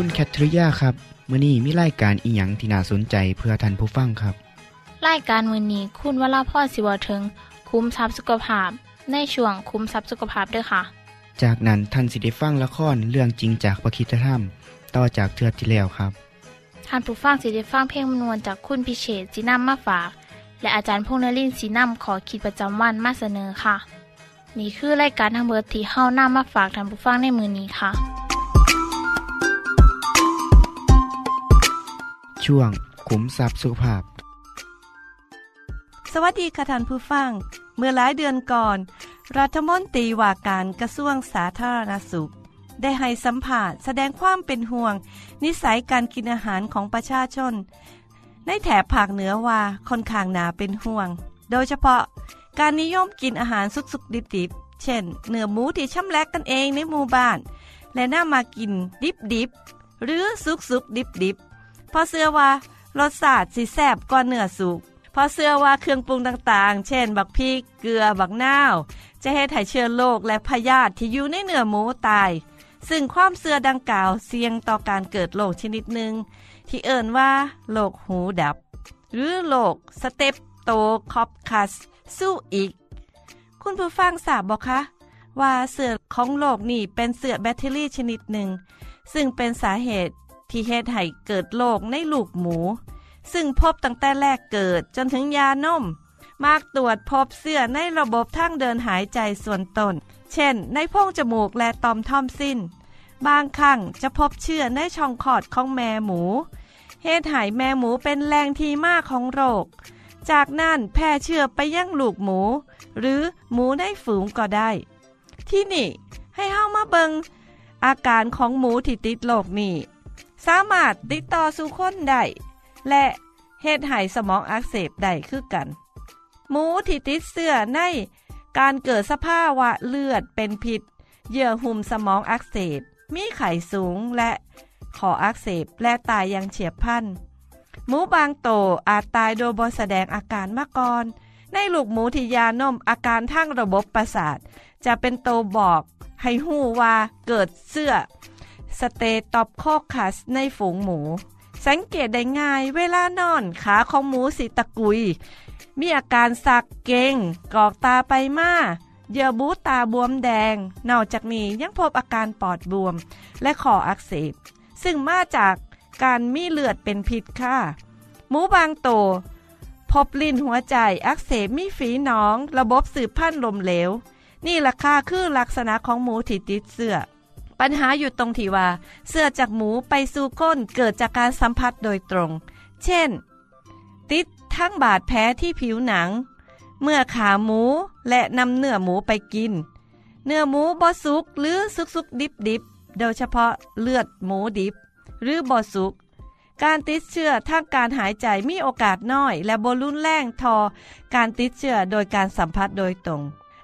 คุณแคทริยาครับมื้อนี้มีรายการอีหยังที่น่าสนใจเพื่อท่านผู้ฟังครับรายการมือนี้คุณวราพรสิวถึงคุ้มทรัพย์สุขภาพ ในช่วงคุ้มทรัพย์สุขภาพด้วยค่ะ จากนั้นท่านสิได้ฟังละครเรื่องจริงจากประคีตธรรม ต่อจากเทือกที่แล้วครับท่านผู้ฟังสิได้ฟังเพลงมนวนจากคุณพิเชษจีนัมมาฝาก และอาจารย์พงษ์นรินทร์สีนัมขอขีดประจำวันมาเสนอค่ะ นี่คือรายการทางเบอร์ที่เฮ้าน้ามาฝากท่านผู้ฟังในมือนี้ค่ะ ช่วงขุมทรัพย์สุขภาพ สวัสดีค่ะท่านผู้ฟัง เมื่อหลายเดือนก่อน รัฐมนตรีว่าการกระทรวงสาธารณสุข ได้ให้สัมภาษณ์แสดงความเป็นห่วง นิสัยการกินอาหารของประชาชน ในแถบภาคเหนือว่าค่อนข้างหนาเป็นห่วง โดยเฉพาะการนิยมกินอาหารสุกๆดิบๆ เช่น เนื้อหมูที่ช่ำแลกกันเองในหมู่บ้าน และน่ามากินดิบๆหรือสุกๆดิบๆ พราะเชื่อว่ารสชาติสิแซ่บกว่าเนื้อสุกเพราะเชื่อว่าเครื่องปรุงต่างๆ เช่น บักพริก เกลือ บักนาว จะให้ถ่ายเชื้อโรคและพยาธิที่อยู่ในเนื้อหมูตาย ซึ่งความเสื้อดังกล่าวเสี่ยงต่อการเกิดโรคชนิดหนึ่งที่เอิ้นว่าโรคหูดับ หรือโรค Streptococcus suis คุณผู้ฟังทราบบ่คะว่าเสื่อของโรคนี่เป็นเสื่อแบคทีรียชนิดหนึ่ง ซึ่งเป็นสาเหตุ ที่เฮ็ดให้เกิดโรคในลูกหมู ซึ่งพบตั้งแต่แรกเกิดจนถึงหย่านมมากตรวจพบเสื้อในระบบทางเดินหายใจส่วนตน เช่น ในโพรงจมูกและตอมท่อมสิ้น บางครั้งจะพบเชื้อในช่องคอดของแม่หมู เหตุให้แม่หมูเป็นแหล่งที่มาของโรค จากนั้นแพร่เชื้อไปยังลูกหมู หรือหมูในฝูงก็ได้ ที่นี่ ให้เฮามาเบิงอาการของหมูที่ติดโรคนี้ สามารถติดต่อสู่คนได้และเฮ็ดให้สมองอักเสบได้คือกัน หมูที่ติดเสื้อในการเกิดสภาวะเลือดเป็นพิษเยื่อหุ้มสมองอักเสบ มีไข้สูงและขออักเสบและตายอย่างเฉียบพลัน หมูบางโตอาจตายโดยบ่แสดงอาการมาก่อน ในลูกหมูที่ยานมอาการทางระบบประสาท จะเป็นโตบอกให้หู้ว่าเกิดเสื้อ Streptococcus ในฝูงหมู สังเกตได้ง่ายเวลานอนขาของหมูสีตะกุย มีอาการสักเกร็งกรอกตาไปมาเยื่อบูตาบวมแดง นอกจากนี้ยังพบอาการปอดบวม และคออักเสบ ซึ่งมาจากการมีเลือดเป็นพิษค่ะ หมูบางโต พบลิ้นหัวใจอักเสบมีฝีหนอง ระบบสืบพันธุ์ล้มเหลว นี่ราคาคือลักษณะของหมูที่ติดเสื้อ ปัญหาอยู่ตรงที่ว่า เสื้อจากหมูไปสู่ก้นเกิดจากการสัมผัสโดยตรง เช่น ติดทั้งบาดแผลที่ผิวหนัง เมื่อขาหมูและนำเนื้อหมูไปกิน เนื้อหมูบอสุกหรือสุกสุกดิบดิบโดยเฉพาะเลือดหมูดิบ หรือบอสุก การติดเชื้อทางการหายใจมีโอกาสน้อย และบรุนแรงทอ การติดเชื้อโดยการสัมผัสโดยตรง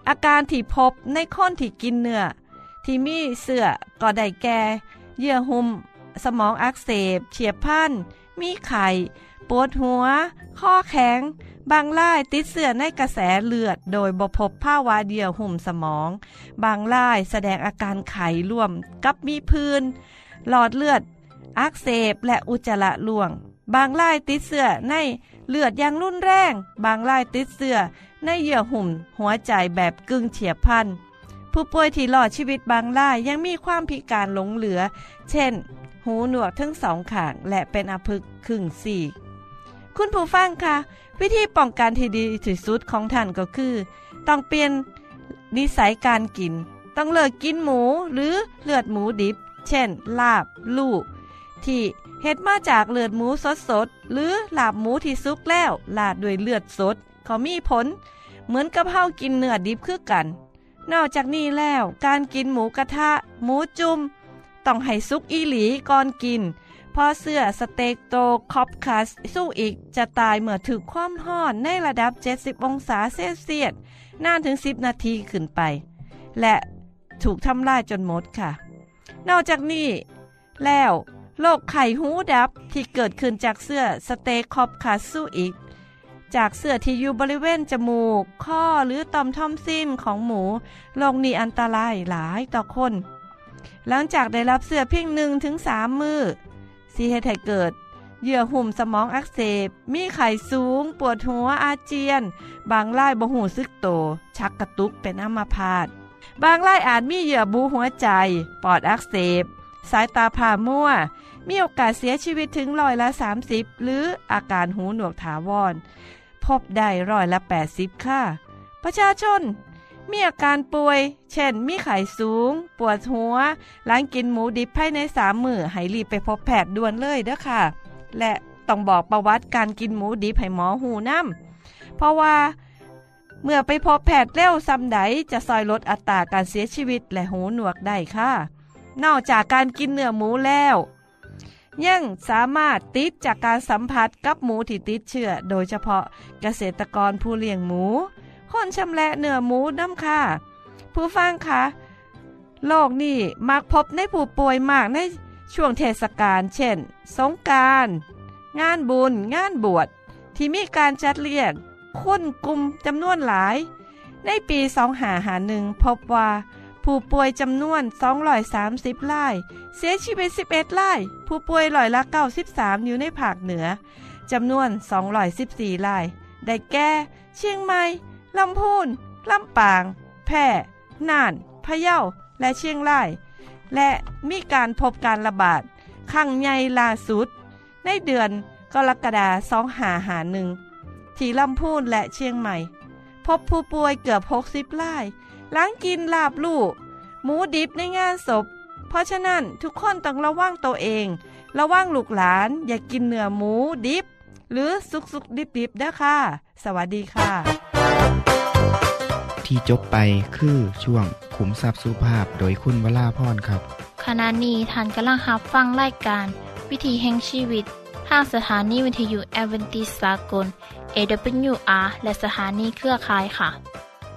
อาการที่พบในคนที่กินเนื้อ ที่มีเสื้อก็ได้แก่เยื่อหุ้ม สมองอักเสบ เฉียบพันมีไข่ปวดหัว ข้อแข็ง บางรายติดเสื้อในกระแสเลือด โดยบพบภาวะเยื่อหุ้มสมอง บางรายแสดงอาการไข้ร่วมกับมีพื้น หลอดเลือด อักเสบและอุจจาระล่วง บางรายติดเสื้อในเลือดอย่างรุนแรง บางรายติดเสื้อในเยื่อหุ้มหัวใจแบบกึ่งเฉียบพัน ผู้ป่วยที่รอดชีวิตบางรายยังมีความพิการหลงเหลือ เช่น หูหนวกทั้งสองข้างและเป็นอภึกครึ่งสี่คุณผู้ฟังคะวิธีป้องกันที่ดีที่สุดของท่านก็คือ ต้องเปลี่ยนนิสัยการกิน ต้องเลิกกินหมูหรือเลือดหมูดิบ เช่น ลาบ หลู้ ที่เฮ็ดมาจากเลือดหมูสดสดหรือลาบหมูที่สุกแล้วลาดด้วยเลือดสดเขามีผล เหมือนกับเฮากินเนื้อดิบคือกัน นอกจากนี้แล้ว การกินหมูกระทะ หมูจุ่มต้องให้สุกอีหลีก่อนกินพอเสื้อ Streptococcus suis จะตายเมื่อถึงความฮ้อนในระดับ 70 องศาเซลเซียสนานถึง 10 นาทีขึ้นไป และถูกทำลายจนหมดค่ะ นอกจากนี้ แล้วโรคไข้หูดับที่เกิดขึ้นจากเสื้อ Streptococcus suis จากเสื้อที่อยู่บริเวณจมูก คอหรือต่อมทอนซิลของหมูโรคนี้อันตรายหลายต่อคน หลังจากได้รับเสื้อเพียงหนึ่งถึงสามมื้อสิเฮ็ดให้เกิดเยื่อหุ้มสมองอักเสบ มีไข้สูง ปวดหัวอาเจียน บางรายบ่หูซึกโต ชักกระตุกเป็นอัมาพาต บางรายอาจมีเหยื่อบูหัวใจ ปอดอักเสบ สายตาผ่ามั่ว มีโอกาสเสียชีวิตถึงร้อยละ 30 หรืออาการหูหนวกถาวร พบได้ร้อยละ 80 ค่ะ ประชาชน มีอาการป่วย เช่น มีไข้สูง ปวดหัว หลังกินหมูดิบภายในสามมือให้รีบไปพบแพทย์ด่วนเลยเด้อค่ะ และต้องบอกประวัติการกินหมูดิบให้หมอหูน้ำเพราะว่าเมื่อไปพบแพทย์เร็วซ้ำใดจะซอยลดอัตราการเสียชีวิตและหูหนวกได้ค่ะ นอกจากการกินเนื้อหมูแล้ว ยังสามารถติดจากการสัมผัสกับหมูที่ติดเชื้อโดยเฉพาะเกษตรกรผู้เลี้ยงหมู คนชำแหละเนื้อหมูน้ำค่ะ ผู้ฟังคะโรคนี้มักพบในผู้ป่วยมากในช่วงเทศกาลเช่น สงกราร งานบุญ งานบวช ที่มีการจัดเลี้ยงคนกลุ่มจำนวนหลาย ในปี 2 หาหาหนึ่งพบว่า ผู้ป่วยจำนวน230ราย เสียชีวิต 11ราย ผู้ป่วยร้อยละ93อยู่ในภาคเหนือจำนวน214ราย ได้แก่ เชียงใหม่ ลำพูน ลำปาง แพร่ น่าน พะเยา และเชียงราย และมีการพบการระบาดครั้งใหญ่ล่าสุด ในเดือนกรกฎาคม2หาหนึ่งที่ลำพูนและเชียงใหม่ พบผู้ป่วยเกือบ 60ราย หลังกินลาบลูก หมูดิบในงานศพ เพราะฉะนั้นทุกคนต้องระวังตัวเอง ระวังลูกหลานอย่ากกินเนื้อหมูดิบ หรือสุกสุกดิบดิบๆเด้อค่ะ สวัสดีค่ะ ที่จบไปคือช่วงขุมทรัพย์สุภาพโดยคุณวราพรครับ ขณะนี้ท่านกำลังรับฟังรายการ วิถีแห่งชีวิตทางสถานีวิทยุแอเวนติสากล AWR และสถานีเครือข่ายค่ะ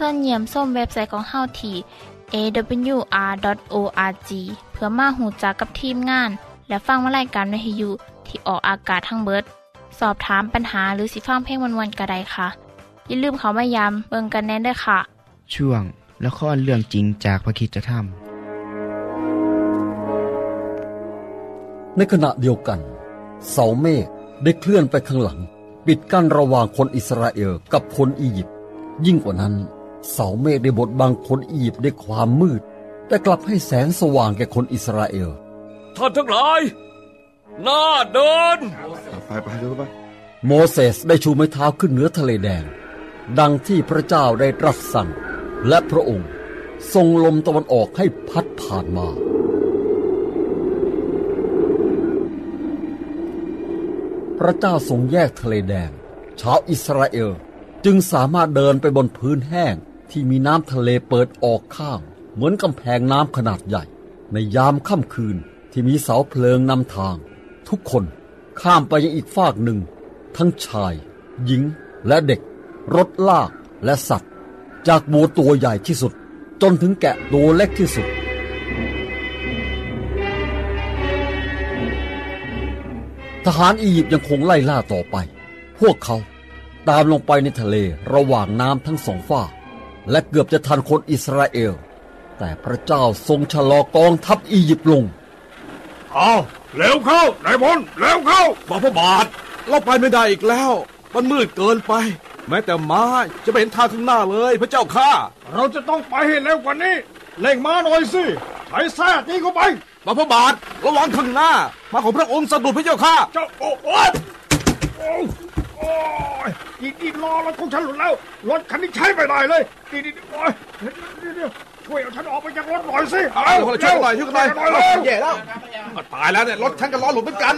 เสินเยี่ยมส้มเว็บไซต์ของเฮาที่ awr.org เพื่อมาหูจักกับทีมงาน และฟังวารายการวิทยุที่ออกอากาศทั้งเบิด สอบถามปัญหาหรือสิฟังเพลงวันๆกระไดค่ะ อย่าลืมเขามายามเบิงกันแน่นด้วยค่ะ ช่วงละครเรื่องจริงจากพระคริสตธรรมในขณะเดียวกัน เสาเมฆได้เคลื่อนไปข้างหลัง ปิดกั้นระหว่างคนอิสราเอลกับคนอียิปต์ยิ่งกว่านั้น เสาเมฆได้บดบังคนอียิปต์ด้วยความมืด แต่กลับให้แสงสว่างแก่คนอิสราเอล ท่านทั้งหลาย หน้าเดิน ไปไปเดี๋ยวไปโมเสสได้ชูไม้เท้าขึ้นเหนือทะเลแดง ดังที่พระเจ้าได้ตรัสสั่ง และพระองค์ทรงลมตะวันออกให้พัดผ่านมา พระเจ้าทรงแยกทะเลแดง ชาวอิสราเอลจึงสามารถเดินไปบนพื้นแห้ง ที่มีน้ำทะเลเปิดออกข้าง เหมือนกำแพงน้ำขนาดใหญ่ ในยามค่ำคืนที่มีเสาเพลิงนำทาง ทุกคนข้ามไปยังอีกฟากหนึ่ง ทั้งชาย หญิงและเด็ก รถลากและสัตว์ จากวัวตัวใหญ่ที่สุด จนถึงแกะตัวเล็กที่สุด ทหารอียิปต์ยังคงไล่ล่าต่อไป พวกเขาตามลงไปในทะเลระหว่างน้ำทั้งสองฝ้าก และเกือบจะทันคนอิสราเอล แต่พระเจ้าทรงชะลอกองทัพอียิปต์ลง เอาเร็วเข้านายพลเร็วเข้าบาพระบาท เราไปไม่ได้อีกแล้ว มันมืดเกินไป แม้แต่ม้าจะไม่เห็นทางข้างหน้าเลยพระเจ้าข้าเราจะต้องไปให้เร็วกว่านี้เร่งม้าหน่อยสิไถแท้ตีเข้าไปบาพระบาทระวังข้างหน้า มาของพระองค์สะดุดพระเจ้าข้าเจ้าโอ้โอ้ ยโอ้ยโอ้ยอีกอีกล้อรถของฉันหลุดแล้ว รถคันนี้ใช้ไม่ได้เลยนี่นี่โอ้ยเดี๋ยวเดี๋ยวเดี๋ยวช่วยเอาฉันออกไปจากรถหน่อยสิเอาคนละช่วยกันหน่อยช่วยกันหน่อยเร็วแย่แล้วตายแล้วเนี่ยรถฉันกับล้อหลุดเหมือนกัน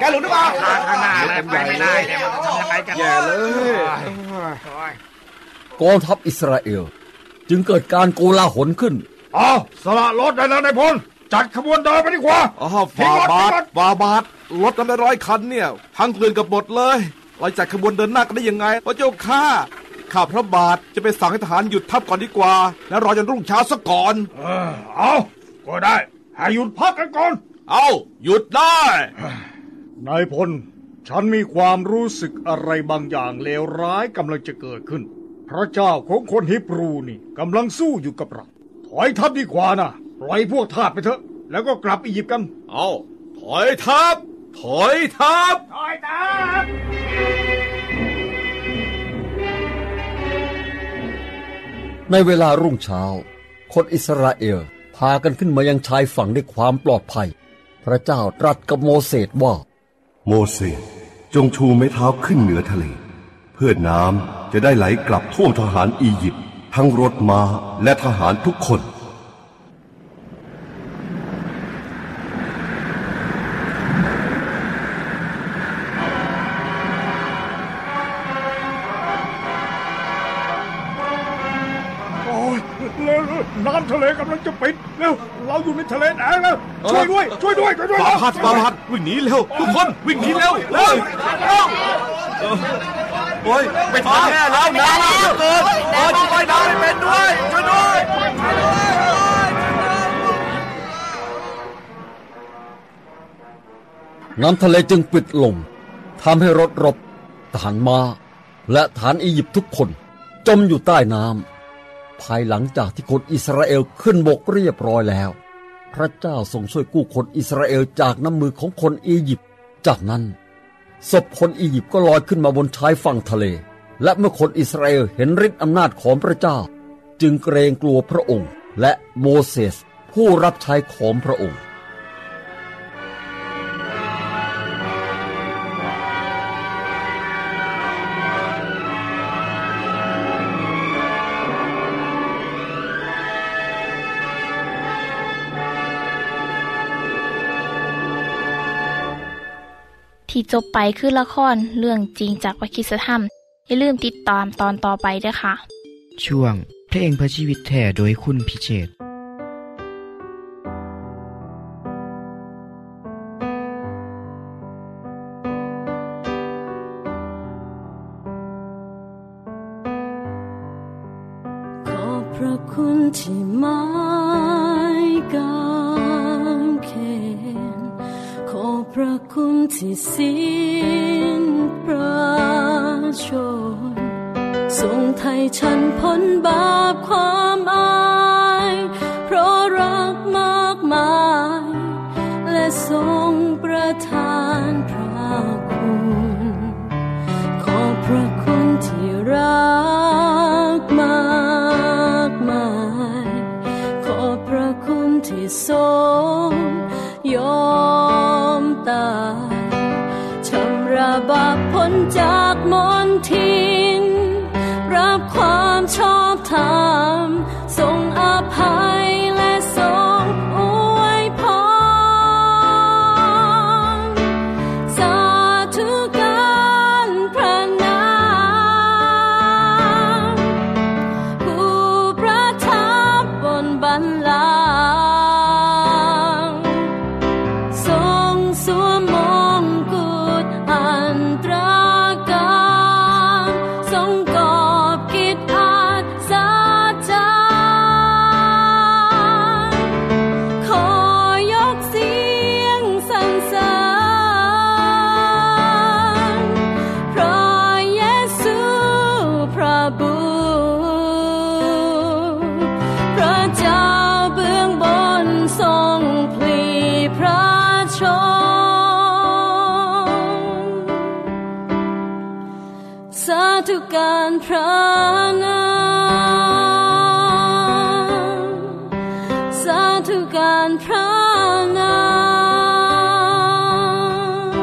แกหลุดหรือเปล่าข้างหน้าเลยไปไม่ได้เนี่ยมันยังไงกันแย่เลยกองทัพอิสราเอล จึงเกิดการโกลาหลขึ้นเอาสละรถได้แล้วนายพลจัดขบวนเดินไปดีกว่าอ๋อฟาบาทฟาบาทรถทำได้ร้อยคันเนี่ยพังเกลื่อนกับหมดเลย เราจัดขบวนเดินหน้ากันได้ยังไงพระเจ้าข้าข้าพระบาทจะไปสั่งให้ทหารหยุดทัพก่อนดีกว่า แล้วรอจนรุ่งเช้าซะก่อน เออเอาก็ได้ ให้หยุดพักกันก่อน เอาหยุดได้ นายพล ฉันมีความรู้สึกอะไรบางอย่างเลวร้ายกำลังจะเกิดขึ้น พระเจ้าของคนฮิบรูนี่กำลังสู้อยู่กับเรา ถอยทัพดีกว่านะปล่อยพวกทาสไปเถอะ แล้วก็กลับอียิปต์กัน เอาถอยทัพ ถอยทัพถอยทัพในเวลารุ่งเช้า คนอิสราเอลพากันขึ้นมายังชายฝั่งด้วยความปลอดภัย พระเจ้าตรัสกับโมเสสว่า โมเสสจงชูไม้เท้าขึ้นเหนือทะเล เพื่อน้ำจะได้ไหลกลับท่วมทหารอียิปต์ทั้งรถม้าและทหารทุกคน วิ่งหนีเร็วทุกคนวิ่งหนีเร็วเร็วโอ้ยไปทันแน่แล้วน้ำมากเกินโอ้ยช่วยน้ำไม่เป็นด้วยช่วยด้วยน้ำทะเลจึงปิดลงทำให้รถรบทหารมา้าและฐานอียิปต์ทุกคน จมอยู่ใต้น้ำภายหลังจากที่คนอิสราเอลขึ้นบกเรียบร้อยแล้ว พระเจ้าทรงช่วยกู้คนอิสราเอลจากน้ำมือของคนอียิปต์ จากนั้นศพคนอียิปต์ก็ลอยขึ้นมาบนชายฝั่งทะเล และเมื่อคนอิสราเอลเห็นฤทธิ์อำนาจของพระเจ้า จึงเกรงกลัวพระองค์ และโมเสสผู้รับใช้ของพระองค์ ที่จบไปคือละครเรื่องจริงจากวิคิสธรรม อย่าลืมติดตามตอนต่อไปด้วยค่ะ ช่วงเพลงเพื่อชีวิตแท่โดยคุณพิเชษฐ์ขอบพระคุณที่ไม้กา ที่สิ้นประชนทรงไทยฉันพ้นบาปความอาารพระนาม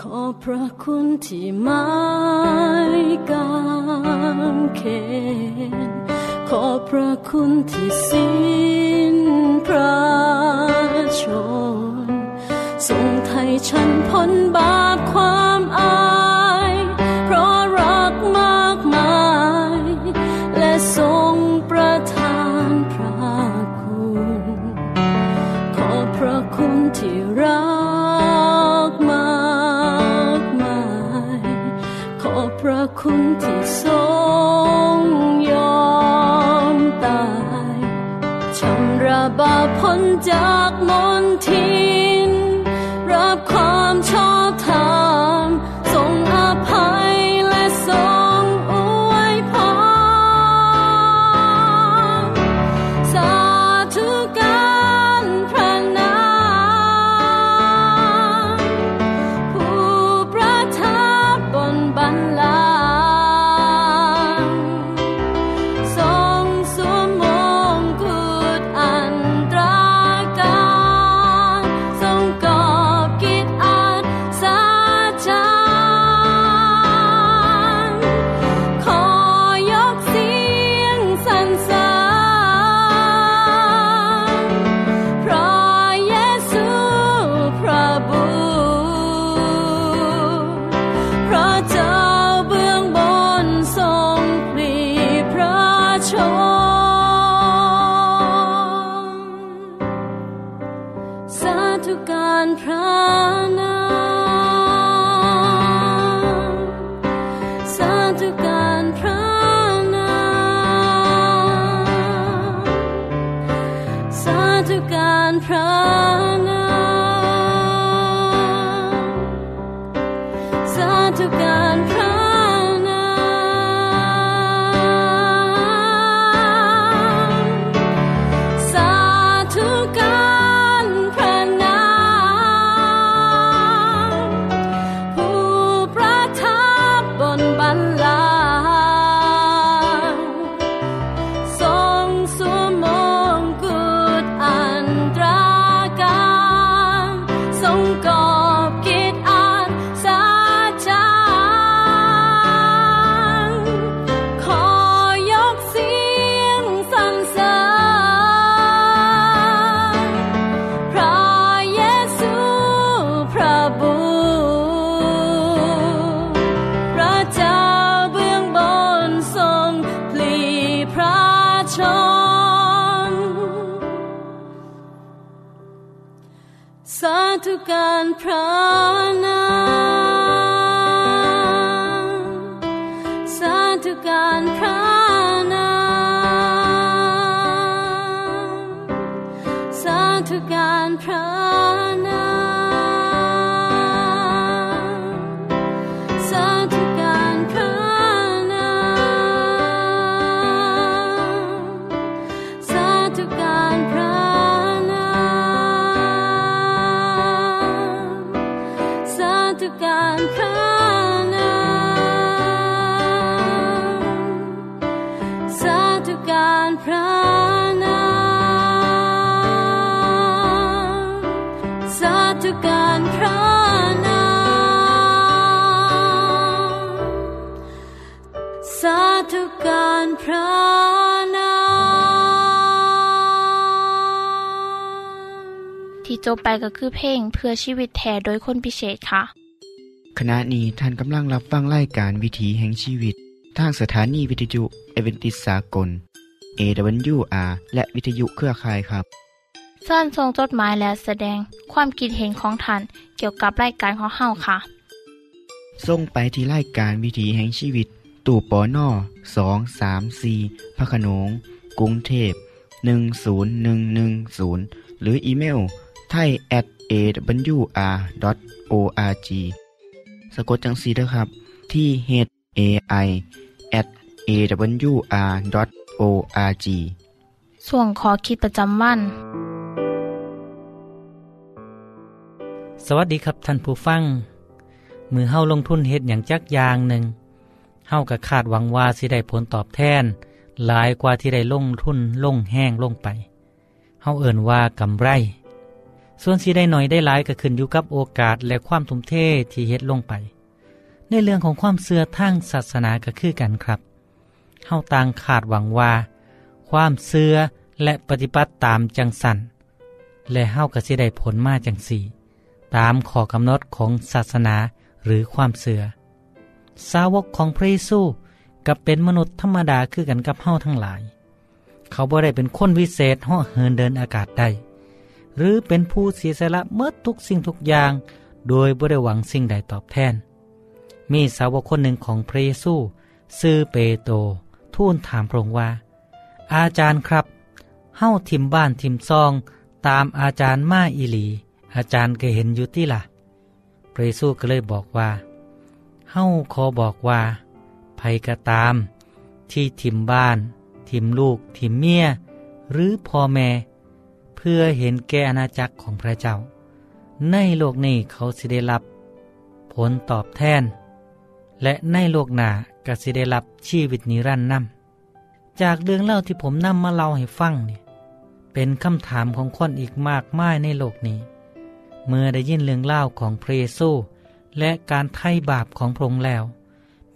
ขอพระคุณที่ไม่กางเขนขอพระคุณที่สิ้นพระชนทรงไทยฉันพ้นบาปความ สาธุการพระนา สาธุการพระนามสาธุการพระนามสาธุการพระนามสาธุการพระนามที่จบไปก็คือเพลงเพื่อชีวิตแทนโดยคนพิเศษค่ะ ขณะนี้ท่านกำลังรับฟังรายการวิถีแห่งชีวิต ทางสถานีวิทยุเอเวนติสากล AWR และวิทยุเครือข่ายครับเส้นทรงจดหมายและแสดงความคิดเห็นของท่านเกี่ยวกับรายการของเฮาค่ะ ส่งไปที่รายการวิถีแห่งชีวิต ตู่ปอน่อสองสามสี่พระโขนงกรุงเทพ10110 หรืออีเมลไทย at awr.org สะกดจังสีนะครับ ที่ h a i at awr.org ส่วนขอคิดประจำวัน สวัสดีครับท่านผู้ฟัง มือเฮาลงทุนเฮ็ดอย่างจักอย่างหนึ่งเฮาก็คาดหวังว่าสิได้ผลตอบแทน หลายกว่าที่ได้ลงทุนลงแห้งลงไปเฮาเอิ่นว่ากำไร ส่วนสิได้หน่อยได้หลายก็ขึ้นอยู่กับโอกาสและความทุ่มเทที่เฮ็ดลงไป ในเรื่องของความเสื่อทางศาสนาก็คือกันครับเฮาต่างคาดหวังว่า ความเสื่อและปฏิบัติตามจังสันและเฮาก็สิได้ผลมาจังสี่ ตามข้อกำหนดของศาสนาหรือความเสื่อสาวกของพระเยซูกับเป็นมนุษย์ธรรมดาคือกันกับเฮาทั้งหลาย เขาบ่ได้เป็นคนวิเศษเหาะเหินเดินอากาศได้ หรือเป็นผู้เสียสละเมื่อทุกสิ่งทุกอย่าง โดยบ่ได้หวังสิ่งใดตอบแทน มีสาวกคนหนึ่งของพระเยซูซื่อเปโตรทูลถามพระองค์ว่า อาจารย์ครับเฮ้าทิมบ้านทิมซอง ตามอาจารย์มาอีหลี อาจารย์ก็เห็นอยู่ที่ล่ะ พระเยซูก็เลยบอกว่าเฮ้าขอบอกว่าภัยก็ตาม ที่ทิมบ้าน ทิมลูก ทิมเมีย หรือพ่อแม่ พื่อเห็นแก่อาณาจักรของพระเจ้า ในโลกนี้เขาสิได้รับ ผลตอบแทน และในโลกหน้าก็สิได้รับชีวิตนิรันดร์นำจากเรื่องเล่าที่ผมนำมาเล่าให้ฟังเนี่ยเป็นคำถามของคนอีกมากมายในโลกนี้ เมื่อได้ยินเรื่องเล่าของพระเยซูและการไถ่บาปของพระองค์แล้ว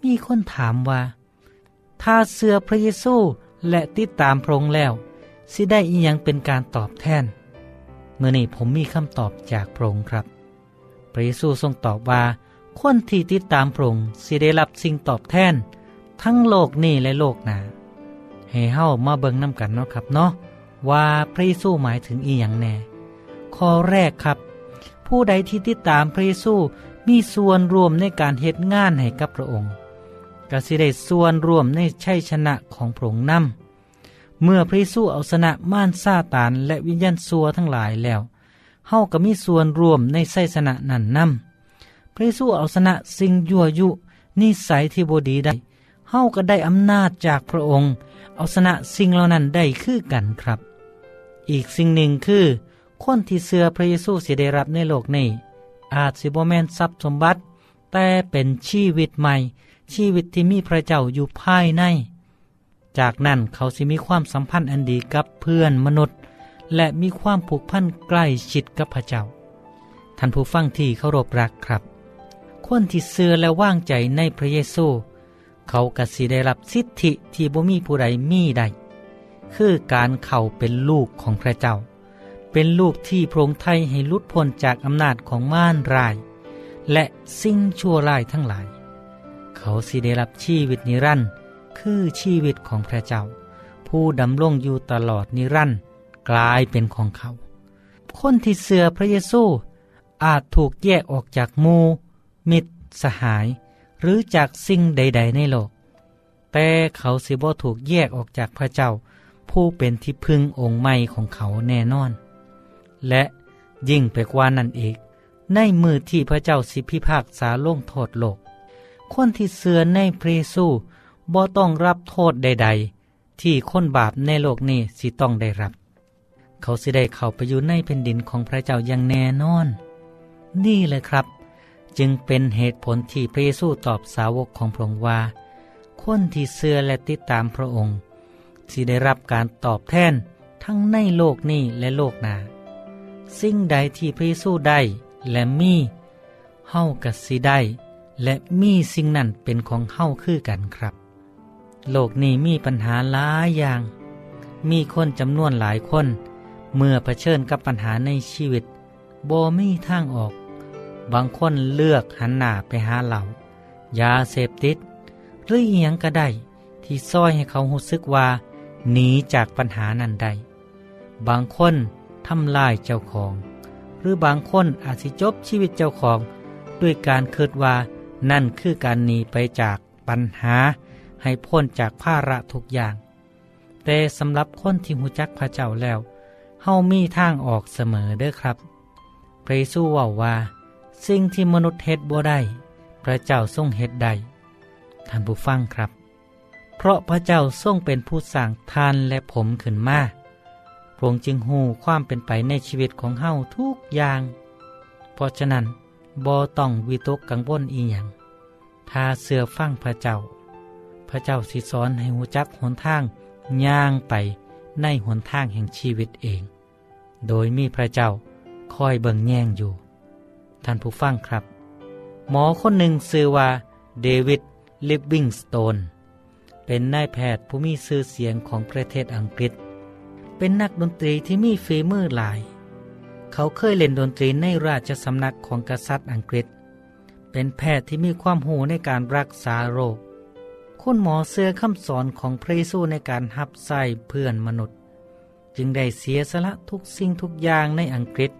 มีคนถามว่า ถ้าเสือพระเยซูและติดตามพระองค์แล้ว สิได้อียังเป็นการตอบแทนเมื่อนี้ผมมีคำตอบจากพระองค์ครับ พระเยซูทรงตอบว่า คนที่ติดตามพระองค์สิได้รับสิ่งตอบแทน ทั้งโลกนี้และโลกหน้าให้เฮ้ามาเบิ่งน้ำกันเนาะครับเนาะว่าพระเยซูหมายถึงอีหยังแน่ข้อแรกครับ ผู้ใดที่ติดตามพระเยซูมีส่วนร่วมในการเหตุงานให้กับพระองค์ก็สิได้ส่วนร่วมในชัยชนะของพระองค์นำ เมื่อพระเยซูเอาชนะม่านซาตานและวิญญาณซัวทั้งหลายแล้วเฮาก็มีส่วนร่วมในชัยชนะนั้นนำพระเยซูเอาชนะสิ่งยั่วยุนิสัยที่บดีได้เฮาก็ได้อำนาจจากพระองค์ เอาชนะสิ่งเหล่านั้นได้คือกันครับ อีกสิ่งหนึ่งคือ คนที่เสือพระเยซูสิได้รับในโลกนี้อาจสิบแมนทรัพย์สมบัติ แต่เป็นชีวิตใหม่ ชีวิตที่มีพระเจ้าอยู่ภายใน จากนั้นเขาสิมีความสัมพันธ์อันดีกับเพื่อนมนุษย์ และมีความผูกพันใกล้ชิดกับพระเจ้า ท่านผู้ฟังที่เคารพรักครับ คนที่เสือและว่างใจในพระเยซู เขากสิได้รับสิทธิที่บ่มีผู้ใดมีได้ คือการเข้าเป็นลูกของพระเจ้า เป็นลูกที่พระองค์ไทยให้ลุดพ้นจากอำนาจของม่านราย และสิ่งชั่วร้ายทั้งหลาย เขาสิได้รับชีวิตนิรันดร์ คือชีวิตของพระเจ้า ผู้ดำรงอยู่ตลอดนิรันดร์กลายเป็นของเขา คนที่เสือพระเยซูอาจถูกแยกออกจากมูมิตรสหาย หรือจากสิ่งใด ๆ ในโลก แต่เขาสิบ่ถูกแยกออกจากพระเจ้า ผู้เป็นที่พึ่งองค์ใหม่ของเขาแน่นอน และยิ่งไปกว่านั้นอีก ในมือที่พระเจ้าสิพิพากษาลงโทษโลก คนที่เสือในพระเยซู บ่ต้องรับโทษใด ๆ ที่คนบาปในโลกนี้สิต้องได้รับ เขาสิได้เข้าไปอยู่ในแผ่นดินของพระเจ้าอย่างแน่นอน นี่เลยครับ จึงเป็นเหตุผลที่พระเยซูตอบสาวกของพระองค์ว่า คนที่เชื่อและติดตามพระองค์สิได้รับการตอบแทนทั้งในโลกนี้และโลกหน้าสิ่งใดที่พระเยซูได้และมีเฮากับสิได้และมีสิ่งนั้นเป็นของเฮาคือกันครับ โลกนี้มีปัญหาหลายอย่าง มีคนจำนวนหลายคน เมื่อเผชิญกับปัญหาในชีวิตบ่มีทางออก บางคนเลือกหันหน้าไปหาเหล่ายาเสพติด หรือเอียงก็ได้ ที่ซ้อยให้เขารู้สึกว่าหนีจากปัญหานั้นได้บางคนทำลายเจ้าของ หรือบางคนอาจสิจบชีวิตเจ้าของ ด้วยการคิดว่านั่นคือการหนีไปจากปัญหา ให้พ้นจากภาระทุกอย่าง แต่สำหรับคนที่หูจักพระเจ้าแล้ว เฮามีทางออกเสมอเด้อครับ พระเยซูว่าว่า สิ่งที่มนุษย์เฮ็ดบ่ได้ พระเจ้าทรงเฮ็ดได้ ท่านผู้ฟังครับ เพราะพระเจ้าทรงเป็นผู้สร้างทานและผมขึ้นมาพระองค์จึงหูความเป็นไปในชีวิตของเฮาทุกอย่าง เพราะฉะนั้นบ่ต้องวิตกกังวลอีหยังถ้าเสือฟังพระเจ้า พระเจ้าสิสอนให้หูจักหนทางย่างไปในหนทางแห่งชีวิตเอง โดยมีพระเจ้าคอยเบิ่งแย่งอยู่ ท่านผู้ฟังครับ หมอคนหนึ่งชื่อว่าเดวิดลิฟวิงสโตนเป็นนายแพทย์ผู้มีชื่อเสียงของประเทศอังกฤษ เป็นนักดนตรีที่มีฝีมือหลาย เขาเคยเล่นดนตรีในราชสำนักของกษัตริย์อังกฤษ เป็นแพทย์ที่มีความหูในการรักษาโรค คุณหมอเสื้อคำสอนของพระเยซูในการหับใส่เพื่อนมนุษย์ จึงได้เสียสละทุกสิ่งทุกอย่างในอังกฤษ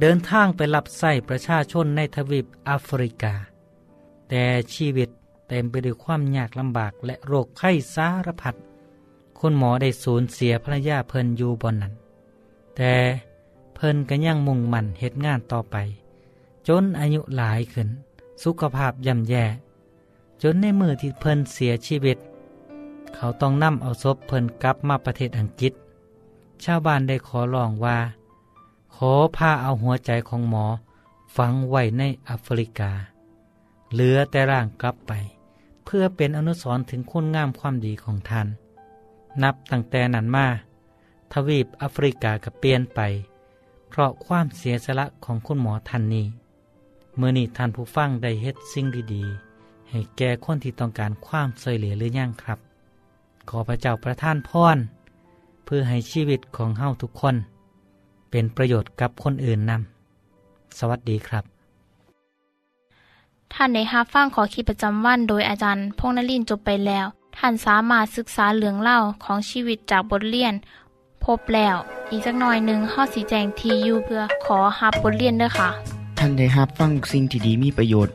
เดินทางไปรับใส่ประชาชนในทวีปแอฟริกา แต่ชีวิตเต็มไปด้วยความยากลำบากและโรคไข้สารพัดคุณหมอได้สูญเสียภรรยาเพิ่นอยู่บนนั้น แต่เพิ่นก็ยังมุ่งมั่นเหตุงานต่อไป จนอายุหลายขึ้น สุขภาพย่ำแย่ จนในมือที่เพิ่นเสียชีวิต เขาต้องนำเอาศพเพิ่นกลับมาประเทศอังกฤษ ชาวบ้านได้ขอร้องว่า ขอพาเอาหัวใจของหมอฝังไว้ในแอฟริกา เหลือแต่ร่างกลับไป เพื่อเป็นอนุสรณ์ถึงคุณงามความดีของท่าน นับตั้งแต่นั้นมา ทวีปแอฟริกาก็เปลี่ยนไป เพราะความเสียสละของคุณหมอท่านนี้เมื่อนี้ท่านผู้ฟังได้เฮ็ดสิ่งดีๆ ให้แก่คนที่ต้องการความช่วยเหลือหรือยังครับ ขอพระเจ้าประทานพรเพื่อให้ชีวิตของเฮาทุกคน เป็นประโยชน์กับคนอื่นนำสวัสดีครับ ท่านในฮับฟังขอคิดประจำวันโดยอาจารย์พงนลินจบไปแล้ว ท่านสามารถศึกษาเรื่องเล่าของชีวิตจากบทเรียน พบแล้ว อีกสักหน่อยหนึ่งข้อสีแจงทียูเพื่อขอฮับบทเรียนด้วยค่ะ ท่านได้รับฟังสิ่งที่ดีมีประโยชน์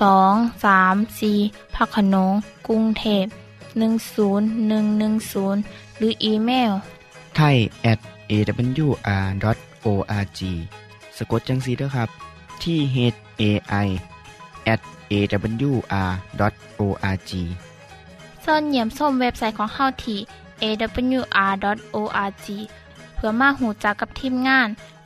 สองสามสีพักขนงกรุงเทพ10110 หรืออีเมลไทย at awr.org สะกดจังสีด้วยครับ ที่ h a i at awr.org ส่วนเหยี่ยมส้มเว็บไซต์ของเฮาที่ awr.org เพื่อมาหูจักกับทีมงาน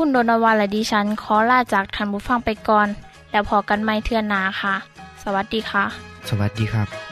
คุณโดนวาและดิฉันขอลาจากทันบุฟังไปก่อน แล้วพอกันไม่เทื่อนนาค่ะ สวัสดีค่ะ สวัสดีครับ